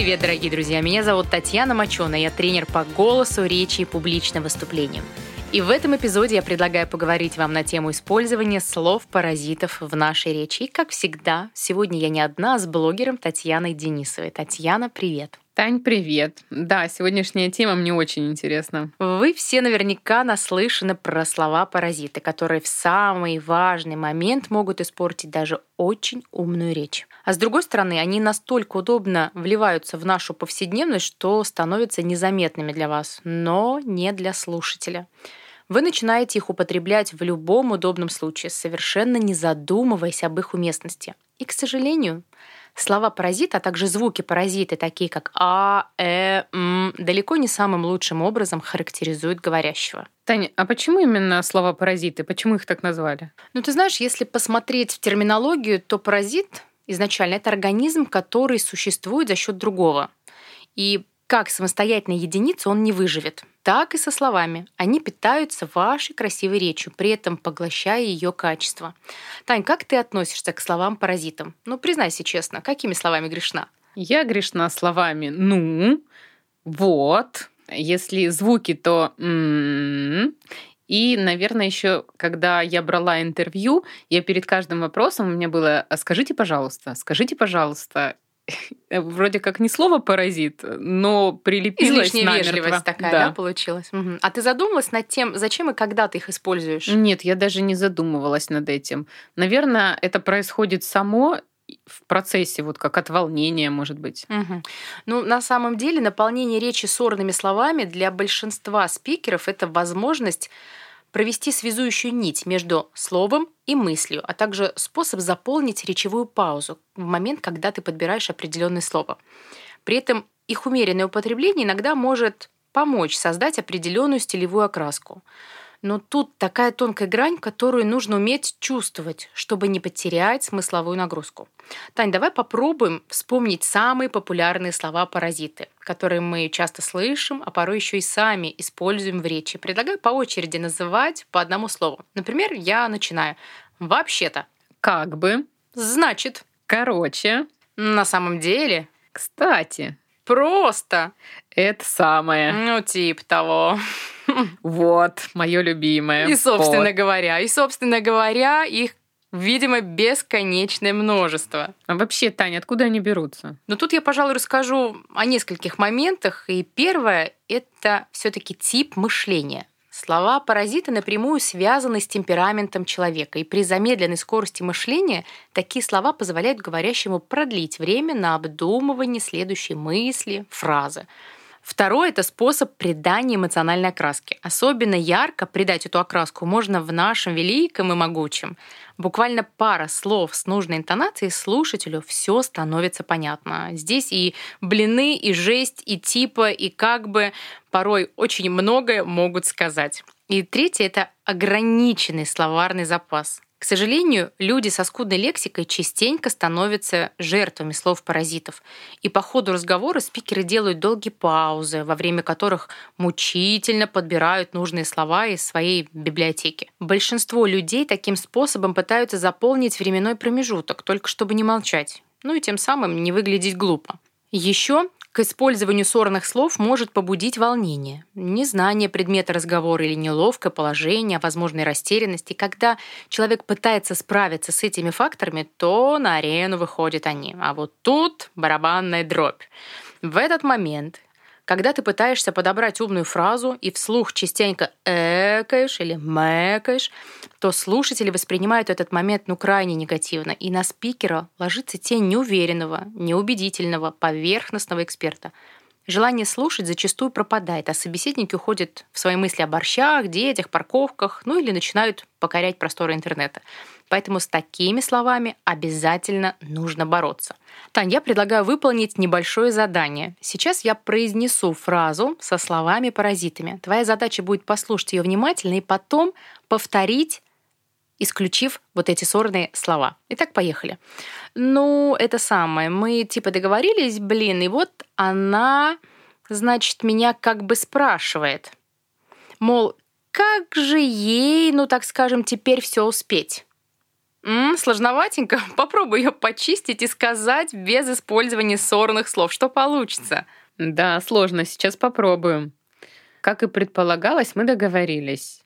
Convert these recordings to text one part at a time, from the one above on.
привет, дорогие друзья! Меня зовут Татьяна Мочона, я тренер по голосу, речи и публичным выступлениям. И в этом эпизоде я предлагаю поговорить вам на тему использования слов-паразитов в нашей речи. И, как всегда, сегодня я не одна, а с блогером Татьяной Денисовой. Татьяна, привет! Тань, привет. Да, сегодняшняя тема мне очень интересна. Вы все наверняка наслышаны про слова-паразиты, которые в самый важный момент могут испортить даже очень умную речь. А с другой стороны, они настолько удобно вливаются в нашу повседневность, что становятся незаметными для вас, но не для слушателя. Вы начинаете их употреблять в любом удобном случае, совершенно не задумываясь об их уместности. И, к сожалению, Слова паразита, а также звуки паразиты, такие как а, э, м, далеко не самым лучшим образом характеризуют говорящего. Таня, а почему именно слова паразиты? Почему их так назвали? Ну, ты знаешь, если посмотреть в терминологию, то паразит изначально это организм, который существует за счет другого. И как самостоятельная единица он не выживет. Так и со словами. Они питаются вашей красивой речью, при этом поглощая ее качество. Тань, как ты относишься к словам-паразитам? Ну, признайся честно, какими словами грешна? Я грешна словами «ну», «вот», если звуки, то «м-м-м». И, наверное, еще, когда я брала интервью, я перед каждым вопросом у меня было «А «скажите, пожалуйста, скажите, пожалуйста». вроде как не слово паразит, но прилепилась Излишняя намертво. вежливость такая, да, да получилась. Угу. А ты задумалась над тем, зачем и когда ты их используешь? Нет, я даже не задумывалась над этим. Наверное, это происходит само в процессе, вот как от волнения, может быть. Угу. Ну, на самом деле, наполнение речи сорными словами для большинства спикеров это возможность провести связующую нить между словом и мыслью, а также способ заполнить речевую паузу в момент, когда ты подбираешь определенное слово. При этом их умеренное употребление иногда может помочь создать определенную стилевую окраску. Но тут такая тонкая грань, которую нужно уметь чувствовать, чтобы не потерять смысловую нагрузку. Тань, давай попробуем вспомнить самые популярные слова-паразиты, которые мы часто слышим, а порой еще и сами используем в речи. Предлагаю по очереди называть по одному слову. Например, я начинаю. Вообще-то. Как бы. Значит. Короче. На самом деле. Кстати. Просто. Это самое. Ну, типа того. Вот, мое любимое. И, собственно вот. говоря, и, собственно говоря, их видимо, бесконечное множество. А вообще, Таня, откуда они берутся? Ну, тут я, пожалуй, расскажу о нескольких моментах. И первое — это все таки тип мышления. Слова паразиты напрямую связаны с темпераментом человека, и при замедленной скорости мышления такие слова позволяют говорящему продлить время на обдумывание следующей мысли, фразы. Второе – это способ придания эмоциональной окраски. Особенно ярко придать эту окраску можно в нашем великом и могучем. Буквально пара слов с нужной интонацией слушателю все становится понятно. Здесь и блины, и жесть, и типа, и как бы порой очень многое могут сказать. И третье – это ограниченный словарный запас. К сожалению, люди со скудной лексикой частенько становятся жертвами слов-паразитов. И по ходу разговора спикеры делают долгие паузы, во время которых мучительно подбирают нужные слова из своей библиотеки. Большинство людей таким способом пытаются заполнить временной промежуток, только чтобы не молчать. Ну и тем самым не выглядеть глупо. Еще к использованию сорных слов может побудить волнение, незнание предмета разговора или неловкое положение, возможной растерянности. Когда человек пытается справиться с этими факторами, то на арену выходят они. А вот тут барабанная дробь. В этот момент когда ты пытаешься подобрать умную фразу и вслух частенько экаешь или мэкаешь, то слушатели воспринимают этот момент ну крайне негативно, и на спикера ложится тень неуверенного, неубедительного, поверхностного эксперта. Желание слушать зачастую пропадает, а собеседники уходят в свои мысли о борщах, детях, парковках, ну или начинают покорять просторы интернета. Поэтому с такими словами обязательно нужно бороться. Тань, я предлагаю выполнить небольшое задание. Сейчас я произнесу фразу со словами-паразитами. Твоя задача будет послушать ее внимательно и потом повторить исключив вот эти сорные слова. Итак, поехали. Ну, это самое. Мы типа договорились, блин, и вот она, значит, меня как бы спрашивает. Мол, как же ей, ну так скажем, теперь все успеть? М, сложноватенько. Попробуй ее почистить и сказать без использования ссорных слов. Что получится? Да, сложно. Сейчас попробуем. Как и предполагалось, мы договорились.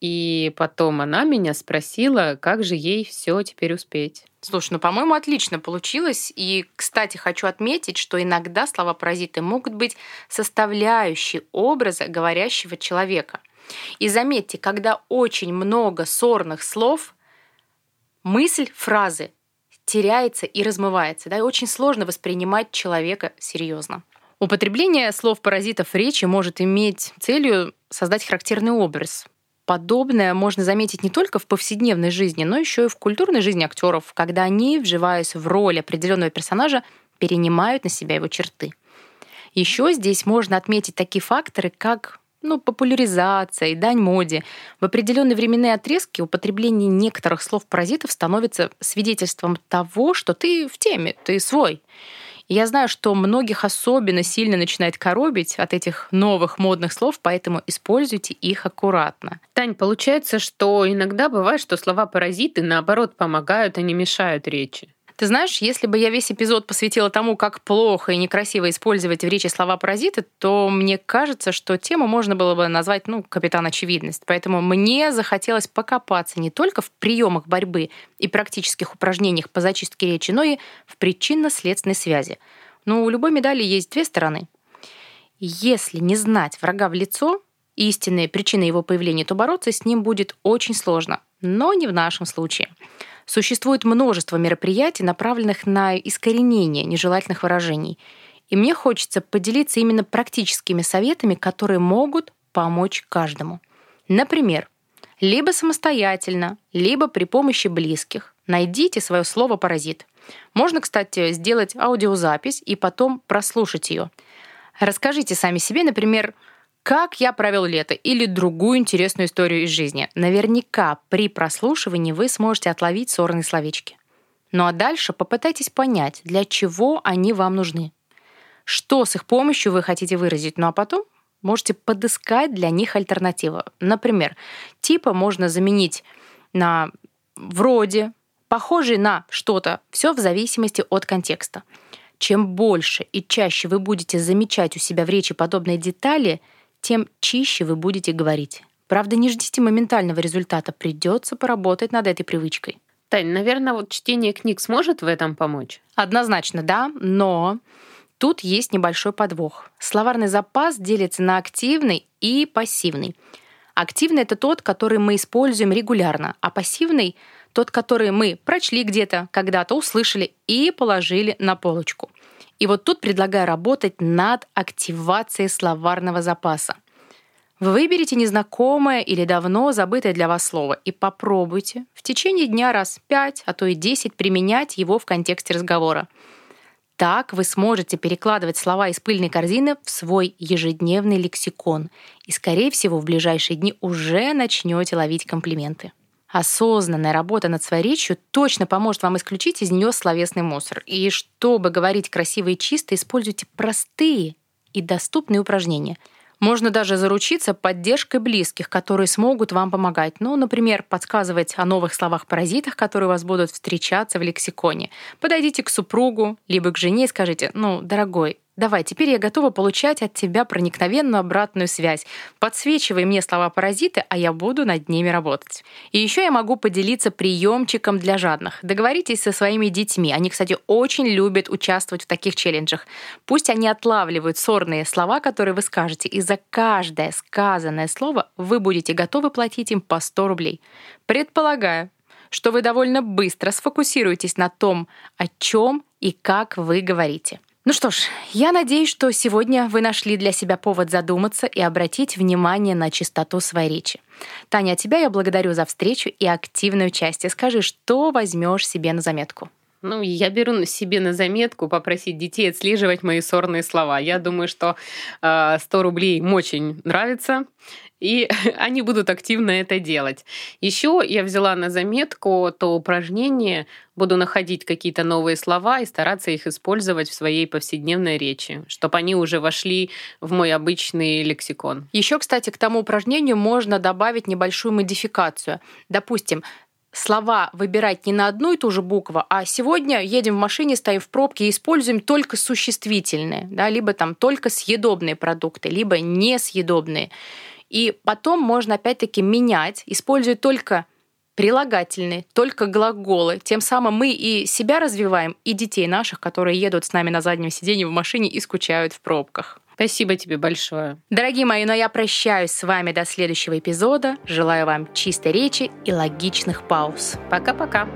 И потом она меня спросила, как же ей все теперь успеть. Слушай, ну, по-моему, отлично получилось. И, кстати, хочу отметить, что иногда слова-паразиты могут быть составляющей образа говорящего человека. И заметьте, когда очень много сорных слов, мысль фразы теряется и размывается. Да, и очень сложно воспринимать человека серьезно. Употребление слов-паразитов в речи может иметь целью создать характерный образ. Подобное можно заметить не только в повседневной жизни, но еще и в культурной жизни актеров, когда они, вживаясь в роль определенного персонажа, перенимают на себя его черты. Еще здесь можно отметить такие факторы, как ну, популяризация и дань моде. В определенные временные отрезки употребление некоторых слов-паразитов становится свидетельством того, что ты в теме, ты свой. Я знаю, что многих особенно сильно начинает коробить от этих новых модных слов, поэтому используйте их аккуратно. Тань, получается, что иногда бывает, что слова-паразиты наоборот помогают, а не мешают речи. Ты знаешь, если бы я весь эпизод посвятила тому, как плохо и некрасиво использовать в речи слова паразиты, то мне кажется, что тему можно было бы назвать, ну, капитан очевидность. Поэтому мне захотелось покопаться не только в приемах борьбы и практических упражнениях по зачистке речи, но и в причинно-следственной связи. Но у любой медали есть две стороны. Если не знать врага в лицо, истинные причины его появления, то бороться с ним будет очень сложно. Но не в нашем случае. Существует множество мероприятий, направленных на искоренение нежелательных выражений. И мне хочется поделиться именно практическими советами, которые могут помочь каждому. Например, либо самостоятельно, либо при помощи близких найдите свое слово «паразит». Можно, кстати, сделать аудиозапись и потом прослушать ее. Расскажите сами себе, например, как я провел лето или другую интересную историю из жизни. Наверняка при прослушивании вы сможете отловить сорные словечки. Ну а дальше попытайтесь понять, для чего они вам нужны. Что с их помощью вы хотите выразить, ну а потом можете подыскать для них альтернативу. Например, типа можно заменить на вроде, похожий на что-то, все в зависимости от контекста. Чем больше и чаще вы будете замечать у себя в речи подобные детали – тем чище вы будете говорить. Правда, не ждите моментального результата, придется поработать над этой привычкой. Тань, наверное, вот чтение книг сможет в этом помочь? Однозначно, да, но тут есть небольшой подвох. Словарный запас делится на активный и пассивный. Активный — это тот, который мы используем регулярно, а пассивный — тот, который мы прочли где-то, когда-то услышали и положили на полочку. И вот тут предлагаю работать над активацией словарного запаса. Вы выберите незнакомое или давно забытое для вас слово и попробуйте в течение дня раз пять, а то и десять применять его в контексте разговора. Так вы сможете перекладывать слова из пыльной корзины в свой ежедневный лексикон и, скорее всего, в ближайшие дни уже начнете ловить комплименты. Осознанная работа над своей речью точно поможет вам исключить из нее словесный мусор. И чтобы говорить красиво и чисто, используйте простые и доступные упражнения. Можно даже заручиться поддержкой близких, которые смогут вам помогать. Ну, например, подсказывать о новых словах-паразитах, которые у вас будут встречаться в лексиконе. Подойдите к супругу, либо к жене и скажите, ну, дорогой, Давай, теперь я готова получать от тебя проникновенную обратную связь. Подсвечивай мне слова-паразиты, а я буду над ними работать. И еще я могу поделиться приемчиком для жадных. Договоритесь со своими детьми. Они, кстати, очень любят участвовать в таких челленджах. Пусть они отлавливают сорные слова, которые вы скажете, и за каждое сказанное слово вы будете готовы платить им по 100 рублей. Предполагаю, что вы довольно быстро сфокусируетесь на том, о чем и как вы говорите. Ну что ж, я надеюсь, что сегодня вы нашли для себя повод задуматься и обратить внимание на чистоту своей речи. Таня, тебя я благодарю за встречу и активное участие. Скажи, что возьмешь себе на заметку? Ну, я беру себе на заметку попросить детей отслеживать мои сорные слова. Я думаю, что э, 100 рублей им очень нравится и они будут активно это делать. Еще я взяла на заметку то упражнение, буду находить какие-то новые слова и стараться их использовать в своей повседневной речи, чтобы они уже вошли в мой обычный лексикон. Еще, кстати, к тому упражнению можно добавить небольшую модификацию. Допустим, слова выбирать не на одну и ту же букву, а сегодня едем в машине, стоим в пробке и используем только существительные, да, либо там только съедобные продукты, либо несъедобные. И потом можно опять-таки менять, используя только прилагательные, только глаголы. Тем самым мы и себя развиваем, и детей наших, которые едут с нами на заднем сиденье в машине и скучают в пробках. Спасибо тебе большое. Дорогие мои, но ну я прощаюсь с вами до следующего эпизода. Желаю вам чистой речи и логичных пауз. Пока-пока.